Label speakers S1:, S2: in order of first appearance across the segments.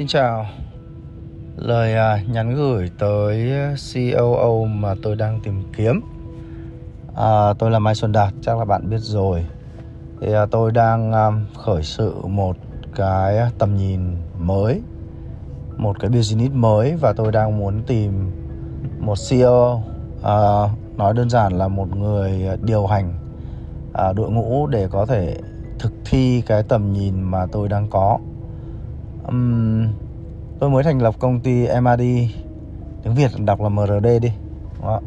S1: Xin chào. Lời à, nhắn gửi tới COO mà tôi đang tìm kiếm. À, Tôi là Mai Xuân Đạt, chắc là bạn biết rồi. Thì à, tôi đang um, khởi sự một cái tầm nhìn mới Một cái business mới Và tôi đang muốn tìm một CEO à, Nói đơn giản là một người điều hành à, đội ngũ để có thể thực thi cái tầm nhìn mà tôi đang có um, tôi mới thành lập công ty MRD, tiếng Việt đọc là MRD đi Đó.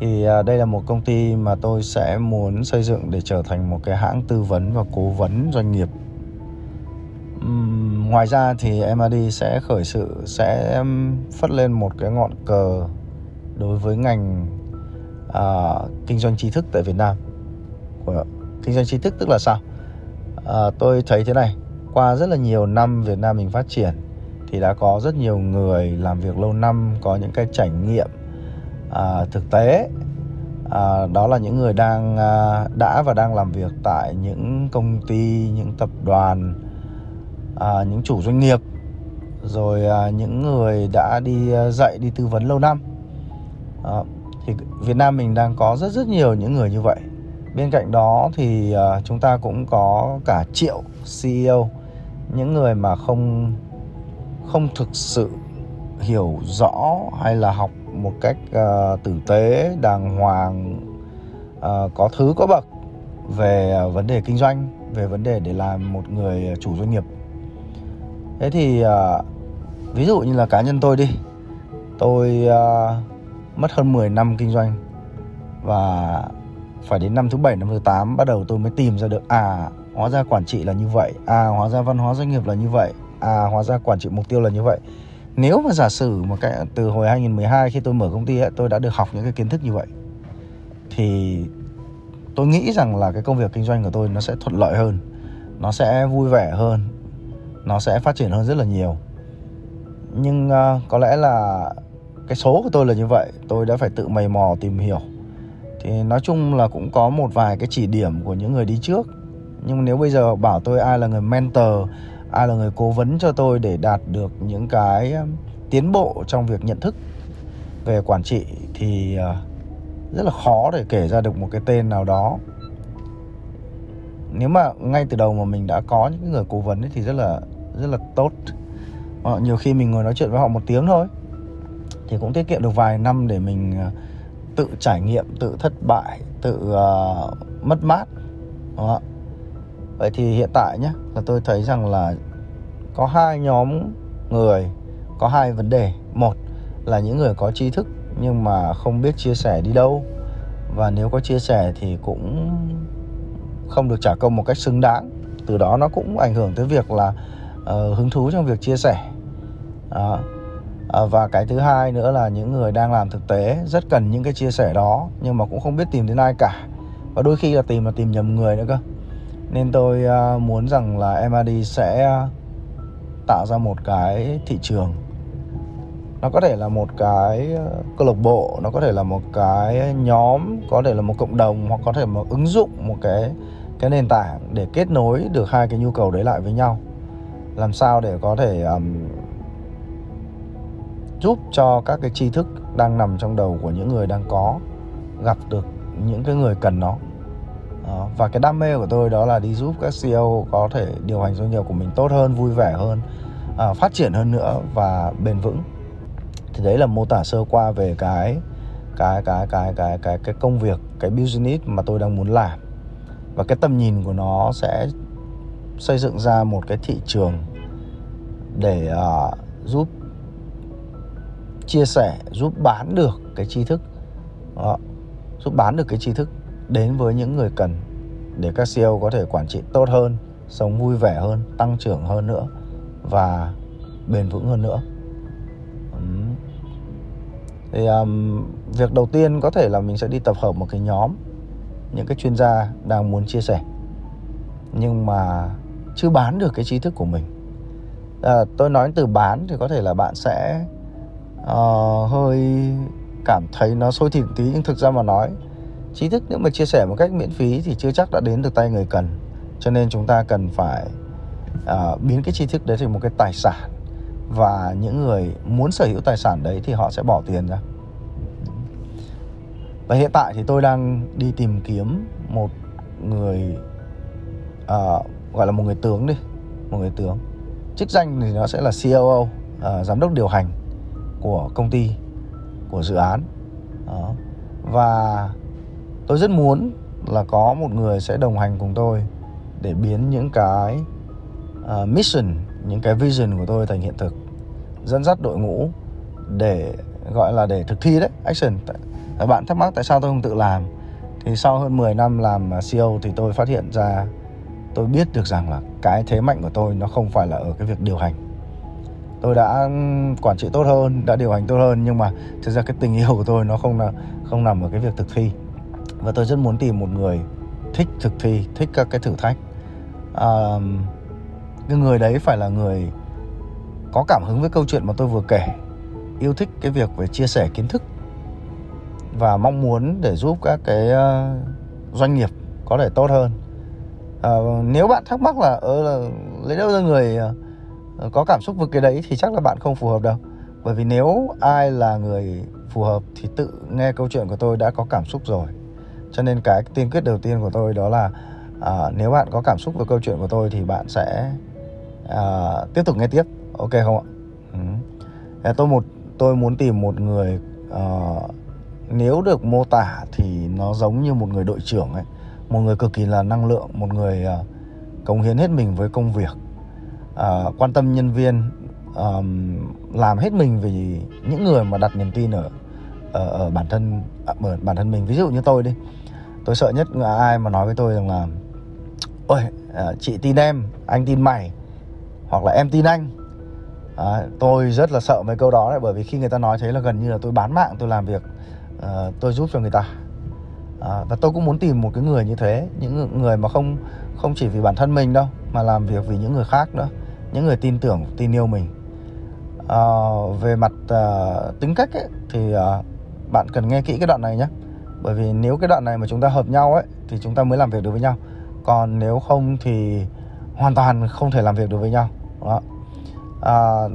S1: thì uh, đây là một công ty mà tôi sẽ muốn xây dựng để trở thành một cái hãng tư vấn và cố vấn doanh nghiệp. Um, ngoài ra thì MRD sẽ khởi sự sẽ phất lên một cái ngọn cờ đối với ngành uh, kinh doanh trí thức tại Việt Nam. Của kinh doanh trí thức tức là sao? À, tôi thấy thế này qua rất là nhiều năm Việt Nam mình phát triển thì đã có rất nhiều người làm việc lâu năm có những cái trải nghiệm à, thực tế. À, đó là những người đang à, đã và đang làm việc tại những công ty những tập đoàn à, những chủ doanh nghiệp rồi à, những người đã đi à, dạy đi tư vấn lâu năm. À, thì Việt Nam mình đang có rất rất nhiều những người như vậy. Bên cạnh đó thì à, chúng ta cũng có cả triệu CEO những người mà không không thực sự hiểu rõ hay là học một cách uh, tử tế đàng hoàng uh, có thứ có bậc về uh, vấn đề kinh doanh về vấn đề để làm một người chủ doanh nghiệp. Thế thì uh, ví dụ như là cá nhân tôi đi. Tôi uh, mất hơn 10 năm kinh doanh và phải đến năm thứ bảy năm thứ 8 bắt đầu tôi mới tìm ra được à hóa ra quản trị là như vậy à hóa ra văn hóa doanh nghiệp là như vậy à hóa ra quản trị mục tiêu là như vậy. Nếu mà giả sử mà cái từ hồi 2012 khi tôi mở công ty ấy, tôi đã được học những cái kiến thức như vậy thì tôi nghĩ rằng là cái công việc kinh doanh của tôi nó sẽ thuận lợi hơn nó sẽ vui vẻ hơn nó sẽ phát triển hơn rất là nhiều. Nhưng uh, có lẽ là cái số của tôi là như vậy tôi đã phải tự mày mò tìm hiểu. Thì nói chung là cũng có một vài cái chỉ điểm của những người đi trước nhưng nếu bây giờ bảo tôi ai là người mentor ai là người cố vấn cho tôi để đạt được những cái um, tiến bộ trong việc nhận thức về quản trị thì ờ, rất là khó để kể ra được một cái tên nào đó. Nếu mà ngay từ đầu mà mình đã có những người cố vấn ấy thì rất là rất là tốt. Ờ, nhiều khi mình ngồi nói chuyện với họ một tiếng thôi. Thì cũng tiết kiệm được vài năm để mình ờ, tự trải nghiệm tự thất bại tự uh, mất mát. Đúng không? Vậy thì hiện tại nhé là tôi thấy rằng là có hai nhóm người có hai vấn đề. Một là những người có tri thức nhưng mà không biết chia sẻ đi đâu. Và nếu có chia sẻ thì cũng không được trả công một cách xứng đáng. Từ đó nó cũng ảnh hưởng tới việc là uh, hứng thú trong việc chia sẻ. Đó. à, và cái thứ hai nữa là những người đang làm thực tế rất cần những cái chia sẻ đó nhưng mà cũng không biết tìm đến ai cả. Và đôi khi là tìm là tìm nhầm người nữa cơ nên tôi à, muốn rằng là MRD sẽ à, tạo ra một cái thị trường. Nó có thể là một cái à, câu lạc bộ nó có thể là một cái nhóm có thể là một cộng đồng hoặc có thể một ứng dụng một cái cái nền tảng để kết nối được hai cái nhu cầu đấy lại với nhau. Làm sao để có thể um, giúp cho các cái tri thức đang nằm trong đầu của những người đang có gặp được những cái người cần nó đó. và cái đam mê của tôi đó là đi giúp các CEO có thể điều hành doanh nghiệp của mình tốt hơn vui vẻ hơn à, phát triển hơn nữa và bền vững. Thì đấy là mô tả sơ qua về cái cái cái cái cái cái cái công việc cái business mà tôi đang muốn làm. Và cái tầm nhìn của nó sẽ xây dựng ra một cái thị trường để uh, giúp chia sẻ giúp bán được cái tri thức. Đó, giúp bán được cái tri thức đến với những người cần để các CEO có thể quản trị tốt hơn sống vui vẻ hơn tăng trưởng hơn nữa và bền vững hơn nữa. Thì um, việc đầu tiên có thể là mình sẽ đi tập hợp một cái nhóm những cái chuyên gia đang muốn chia sẻ. Nhưng mà chưa bán được cái trí thức của mình. À, tôi nói từ bán thì có thể là bạn sẽ uh, hơi cảm thấy nó sôi thịt tí nhưng thực ra mà nói trí thức nếu mà chia sẻ một cách miễn phí thì chưa chắc đã đến được tay người cần. Cho nên chúng ta cần phải uh, biến cái tri thức đấy thành một cái tài sản. Và những người muốn sở hữu tài sản đấy thì họ sẽ bỏ tiền ra. Và hiện tại thì tôi đang đi tìm kiếm một người uh, gọi là một người tướng đi một người tướng. Chức danh thì nó sẽ là COO uh, à, giám đốc điều hành của công ty của dự án. Đó. và tôi rất muốn là có một người sẽ đồng hành cùng tôi để biến những cái uh, mission những cái vision của tôi thành hiện thực dẫn dắt đội ngũ để gọi là để thực thi đấy action. Ờ, bạn thắc mắc tại sao tôi không tự làm? Thì sau hơn 10 năm làm ờ, CEO thì tôi phát hiện ra tôi biết được rằng là cái thế mạnh của tôi nó không phải là ở cái việc điều hành. Tôi đã quản trị tốt hơn đã điều hành tốt hơn nhưng mà thực ra cái tình yêu của tôi nó không là không nằm ở cái việc thực thi và tôi rất muốn tìm một người thích thực thi thích các cái thử thách. À, cái người đấy phải là người có cảm hứng với câu chuyện mà tôi vừa kể yêu thích cái việc về chia sẻ kiến thức và mong muốn để giúp các cái ờ, doanh nghiệp có thể tốt hơn. À, nếu bạn thắc mắc là ờ là lấy đâu ra người ờ, có cảm xúc với cái đấy thì chắc là bạn không phù hợp đâu. Bởi vì nếu ai là người phù hợp thì tự nghe câu chuyện của tôi đã có cảm xúc rồi cho nên cái tiên quyết đầu tiên của tôi đó là uh, nếu bạn có cảm xúc với câu chuyện của tôi thì bạn sẽ uh, tiếp tục nghe tiếp. Ok không ạ? Ừ. tôi một tôi muốn tìm một người uh, nếu được mô tả thì nó giống như một người đội trưởng ấy. Một người cực kỳ là năng lượng một người uh, cống hiến hết mình với công việc. Uh, quan tâm nhân viên um, làm hết mình vì những người mà đặt niềm tin ở ở, ở bản thân ở bản thân mình. Ví dụ như tôi đi tôi sợ nhất là ai mà nói với tôi rằng là ôi à, chị tin em anh tin mày hoặc là em tin anh. À, tôi rất là sợ mấy câu đó đấy bởi vì khi người ta nói thế là gần như là tôi bán mạng tôi làm việc à, tôi giúp cho người ta. À, và tôi cũng muốn tìm một cái người như thế những người mà không không chỉ vì bản thân mình đâu mà làm việc vì những người khác nữa những người tin tưởng tin yêu mình. À, về mặt à, tính cách ấy, thì à, bạn cần nghe kỹ cái đoạn này nhé bởi vì nếu cái đoạn này mà chúng ta hợp nhau ấy thì chúng ta mới làm việc được với nhau. Còn nếu không thì hoàn toàn không thể làm việc được với nhau. Đó. À,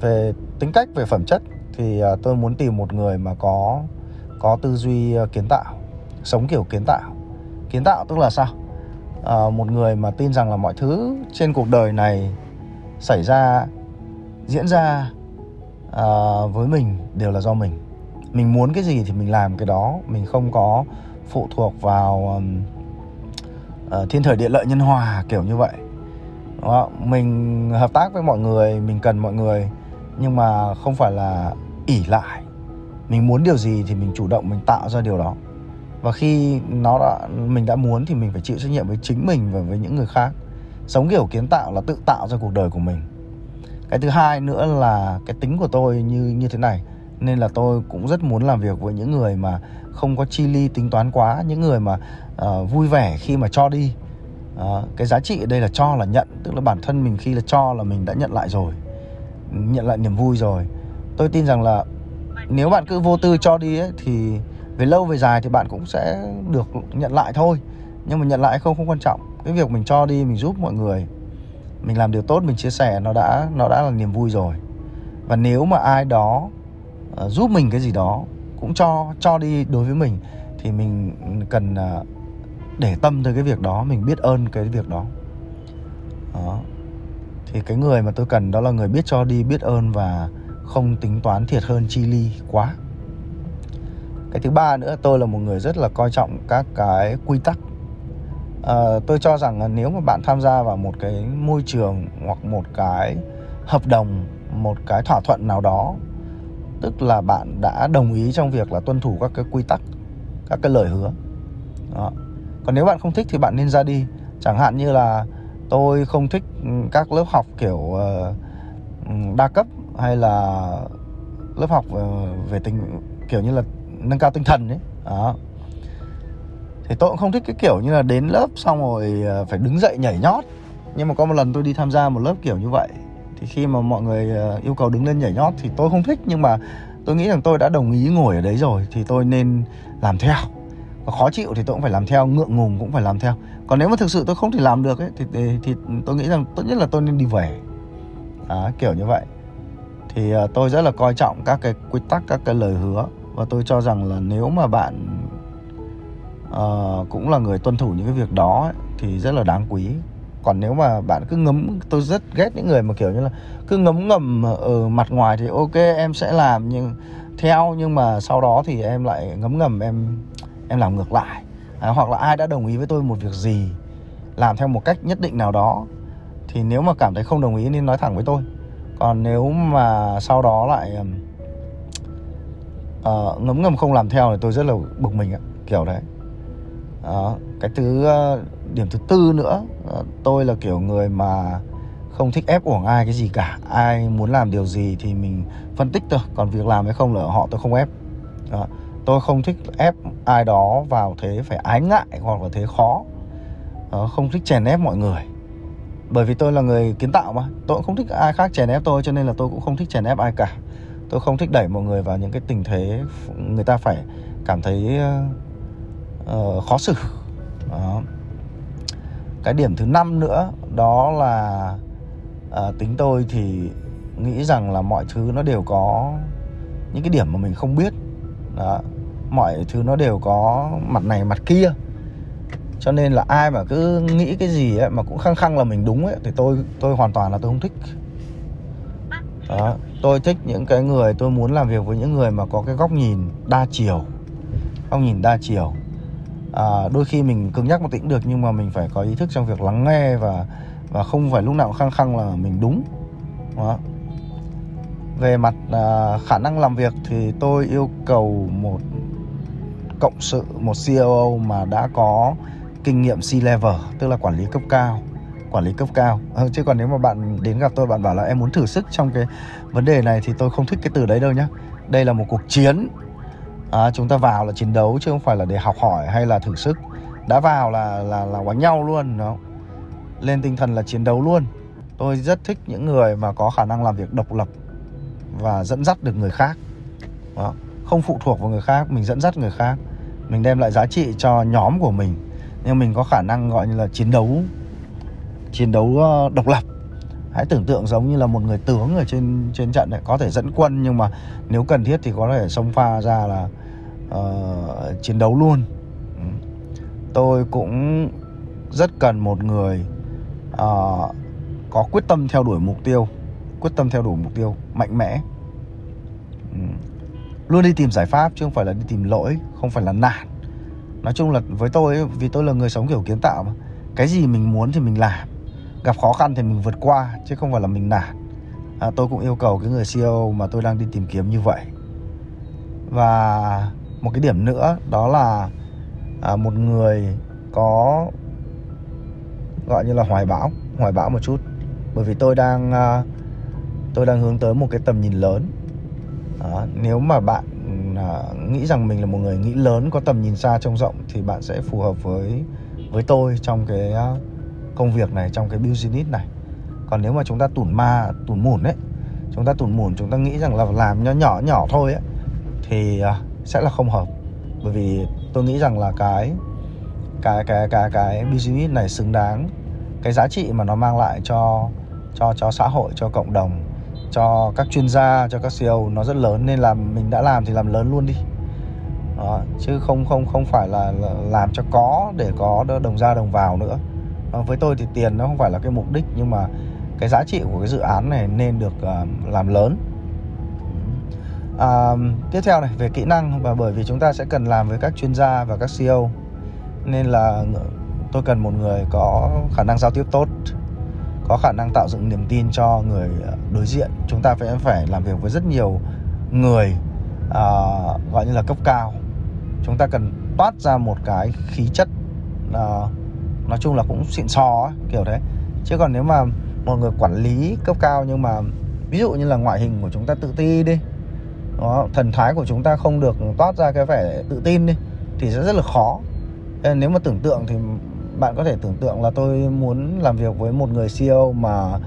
S1: về tính cách về phẩm chất thì à, tôi muốn tìm một người mà có có tư duy à, kiến tạo sống kiểu kiến tạo. Kiến tạo tức là sao? À, một người mà tin rằng là mọi thứ trên cuộc đời này xảy ra diễn ra à, với mình đều là do mình mình muốn cái gì thì mình làm cái đó. Mình không có phụ thuộc vào um, uh, thiên thời địa lợi nhân hòa kiểu như vậy. Đó. mình hợp tác với mọi người mình cần mọi người nhưng mà không phải là ỉ lại. Mình muốn điều gì thì mình chủ động mình tạo ra điều đó. Và khi nó đã mình đã muốn thì mình phải chịu trách nhiệm với chính mình và với những người khác. Sống kiểu kiến tạo là tự tạo ra cuộc đời của mình. Cái thứ hai nữa là cái tính của tôi như như thế này nên là tôi cũng rất muốn làm việc với những người mà không có chi ly tính toán quá những người mà uh, vui vẻ khi mà cho đi. Uh, cái giá trị ở đây là cho là nhận tức là bản thân mình khi là cho là mình đã nhận lại rồi nhận lại niềm vui rồi. Tôi tin rằng là nếu bạn cứ vô tư cho đi ấy, thì về lâu về dài thì bạn cũng sẽ được nhận lại thôi. Nhưng mà nhận lại không không quan trọng. Cái việc mình cho đi mình giúp mọi người mình làm điều tốt mình chia sẻ nó đã nó đã là niềm vui rồi. Và nếu mà ai đó uh, giúp mình cái gì đó cũng cho cho đi đối với mình thì mình cần uh, để tâm tới cái việc đó mình biết ơn cái việc đó. Đó. Thì cái người mà tôi cần đó là người biết cho đi biết ơn và không tính toán thiệt hơn chi ly quá. Cái thứ ba nữa tôi là một người rất là coi trọng các cái quy tắc. À, tôi cho rằng là nếu mà bạn tham gia vào một cái môi trường hoặc một cái hợp đồng một cái thỏa thuận nào đó tức là bạn đã đồng ý trong việc là tuân thủ các cái quy tắc, các cái lời hứa. Đó. còn nếu bạn không thích thì bạn nên ra đi. Chẳng hạn như là, tôi không thích ừ, các lớp học kiểu ờ, ừ, đa cấp hay là lớp học ờ, về tình kiểu như là nâng cao tinh thần ấy. Đó. Thì tôi cũng không thích cái kiểu như là đến lớp xong rồi ờ, phải đứng dậy nhảy nhót. Nhưng mà có một lần tôi đi tham gia một lớp kiểu như vậy thì khi mà mọi người ờ, yêu cầu đứng lên nhảy nhót thì tôi không thích nhưng mà tôi nghĩ rằng tôi đã đồng ý ngồi ở đấy rồi thì tôi nên làm theo. Và khó chịu thì tôi cũng phải làm theo ngượng ngùng cũng phải làm theo. Còn nếu mà thực sự tôi không thể làm được ấy thì thì, thì tôi nghĩ rằng tốt nhất là tôi nên đi về. À, kiểu như vậy. Thì uh, tôi rất là coi trọng các cái quy tắc các cái lời hứa. Và tôi cho rằng là nếu mà bạn uh, cũng là người tuân thủ những cái việc đó ấy, thì rất là đáng quý còn nếu mà bạn cứ ngấm tôi rất ghét những người mà kiểu như là cứ ngấm ngầm ở mặt ngoài thì ok em sẽ làm nhưng theo nhưng mà sau đó thì em lại ngấm ngầm em em làm ngược lại. À, hoặc là ai đã đồng ý với tôi một việc gì làm theo một cách nhất định nào đó thì nếu mà cảm thấy không đồng ý nên nói thẳng với tôi. Còn nếu mà sau đó lại uh, ngấm ngầm không làm theo thì tôi rất là bực mình ạ kiểu đấy. Uh, cái thứ uh, điểm thứ tư nữa ờ, tôi là kiểu người mà không thích ép uổng ai cái gì cả ai muốn làm điều gì thì mình phân tích thôi còn việc làm hay không là họ tôi không ép đó. tôi không thích ép ai đó vào thế phải ái ngại hoặc là thế khó đó. không thích chèn ép mọi người bởi vì tôi là người kiến tạo mà tôi cũng không thích ai khác chèn ép tôi cho nên là tôi cũng không thích chèn ép ai cả tôi không thích đẩy mọi người vào những cái tình thế người ta phải cảm thấy uh, khó xử đó cái điểm thứ năm nữa đó là uh, tính tôi thì nghĩ rằng là mọi thứ nó đều có những cái điểm mà mình không biết. Đó. mọi thứ nó đều có mặt này mặt kia. Cho nên là ai mà cứ nghĩ cái gì ấy mà cũng khăng khăng là mình đúng ấy thì tôi tôi hoàn toàn là tôi không thích. Đó tôi thích những cái người tôi muốn làm việc với những người mà có cái góc nhìn đa chiều. Góc nhìn đa chiều à, đôi khi mình cứng nhắc một tĩnh được nhưng mà mình phải có ý thức trong việc lắng nghe và và không phải lúc nào cũng khăng khăng là mình đúng. Đó. về mặt à, khả năng làm việc thì tôi yêu cầu một cộng sự một CEO mà đã có kinh nghiệm C-level tức là quản lý cấp cao quản lý cấp cao. Ừ, chứ còn nếu mà bạn đến gặp tôi bạn bảo là em muốn thử sức trong cái vấn đề này thì tôi không thích cái từ đấy đâu nhá. Đây là một cuộc chiến à, chúng ta vào là chiến đấu chứ không phải là để học hỏi hay là thử sức. Đã vào là là là đánh nhau luôn đó lên tinh thần là chiến đấu luôn. Tôi rất thích những người mà có khả năng làm việc độc lập và dẫn dắt được người khác đó. không? Phụ thuộc vào người khác mình dẫn dắt người khác. Mình đem lại giá trị cho nhóm của mình. Nhưng mình có khả năng gọi như là chiến đấu chiến đấu ờ, độc lập. Hãy tưởng tượng giống như là một người tướng ở trên trên trận này có thể dẫn quân nhưng mà nếu cần thiết thì có thể xông pha ra là uh, chiến đấu luôn. Ừ. Tôi cũng rất cần một người uh, có quyết tâm theo đuổi mục tiêu quyết tâm theo đuổi mục tiêu mạnh mẽ. Ừ. Luôn đi tìm giải pháp chứ không phải là đi tìm lỗi không phải là nản. Nói chung là với tôi vì tôi là người sống kiểu kiến tạo mà cái gì mình muốn thì mình làm gặp khó khăn thì mình vượt qua chứ không phải là mình nản. À, tôi cũng yêu cầu cái người CEO mà tôi đang đi tìm kiếm như vậy. Và một cái điểm nữa đó là à, một người có gọi như là hoài bão hoài bão một chút. Bởi vì tôi đang à, tôi đang hướng tới một cái tầm nhìn lớn. À, nếu mà bạn à, nghĩ rằng mình là một người nghĩ lớn có tầm nhìn xa trông rộng thì bạn sẽ phù hợp với với tôi trong cái à, công việc này trong cái business này. Còn nếu mà chúng ta tủn ma tủn mủn ấy chúng ta tủn mủn chúng ta nghĩ rằng là làm nhỏ nhỏ nhỏ thôi ấy thì à, sẽ là không hợp. Bởi vì tôi nghĩ rằng là cái cái cái cái cái business này xứng đáng. Cái giá trị mà nó mang lại cho cho cho xã hội cho cộng đồng cho các chuyên gia cho các CEO nó rất lớn. Nên là mình đã làm thì làm lớn luôn đi. Đó, chứ không không không phải là, là làm cho có để có đồng ra đồng vào nữa. Đó, với tôi thì tiền nó không phải là cái mục đích nhưng mà cái giá trị của cái dự án này nên được uh, làm lớn à, tiếp theo này về kỹ năng và bởi vì chúng ta sẽ cần làm với các chuyên gia và các CEO nên là tôi cần một người có khả năng giao tiếp tốt có khả năng tạo dựng niềm tin cho người ờ, đối diện. Chúng ta phải phải làm việc với rất nhiều người à, gọi như là cấp cao. Chúng ta cần toát ra một cái khí chất à, nói chung là cũng xịn sò ấy, kiểu thế. Chứ còn nếu mà một người quản lý cấp cao nhưng mà ví dụ như là ngoại hình của chúng ta tự ti đi đó, thần thái của chúng ta không được toát ra cái vẻ tự tin đi thì sẽ rất là khó. Nên nếu mà tưởng tượng thì bạn có thể tưởng tượng là tôi muốn làm việc với một người CEO mà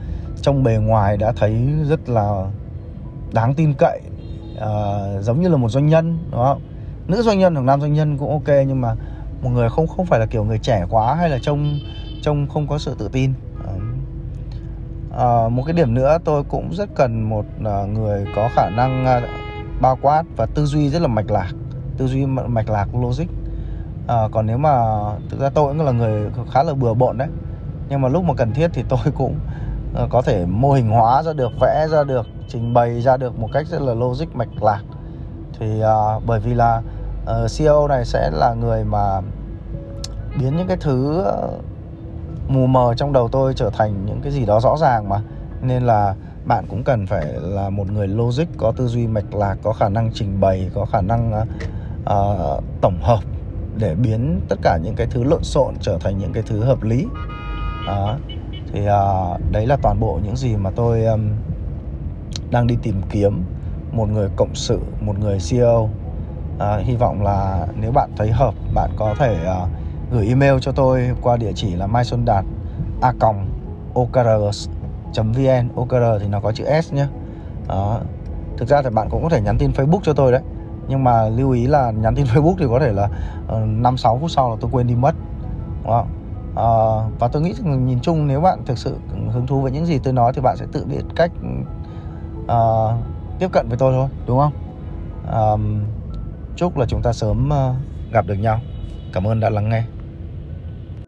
S1: trong bề ngoài đã thấy rất là đáng tin cậy à, giống như là một doanh nhân đúng không? Nữ doanh nhân hoặc nam doanh nhân cũng ok nhưng mà một người không không phải là kiểu người trẻ quá hay là trông trông không có sự tự tin. À, một cái điểm nữa tôi cũng rất cần một ờ, người có khả năng bao quát và tư duy rất là mạch lạc tư duy mạch lạc logic. À, còn nếu mà thực ra tôi cũng là người khá là bừa bộn đấy nhưng mà lúc mà cần thiết thì tôi cũng uh, có thể mô hình hóa ra được vẽ ra được trình bày ra được một cách rất là logic mạch lạc. Thì uh, bởi vì là uh, CEO này sẽ là người mà biến những cái thứ uh, mù mờ trong đầu tôi trở thành những cái gì đó rõ ràng mà. Nên là bạn cũng cần phải là một người logic có tư duy mạch lạc có khả năng trình bày có khả năng uh, tổng hợp để biến tất cả những cái thứ lộn xộn trở thành những cái thứ hợp lý. Uh, thì uh, đấy là toàn bộ những gì mà tôi um, đang đi tìm kiếm. Một người cộng sự một người CEO à, hy vọng là nếu bạn thấy hợp bạn có thể uh, gửi email cho tôi qua địa chỉ là mai xuân đạt a okr vn okr thì nó có chữ s nhé đó. Thực ra thì bạn cũng có thể nhắn tin facebook cho tôi đấy. Nhưng mà lưu ý là nhắn tin facebook thì có thể là ờ, năm uh, sáu phút sau là tôi quên đi mất. Đúng không? Uh, và tôi nghĩ nhìn chung nếu bạn thực sự hứng thú với những gì tôi nói thì bạn sẽ tự biết cách uh, tiếp cận với tôi thôi đúng không? Uh, chúc là chúng ta sớm uh, gặp được nhau. Cảm ơn đã lắng nghe.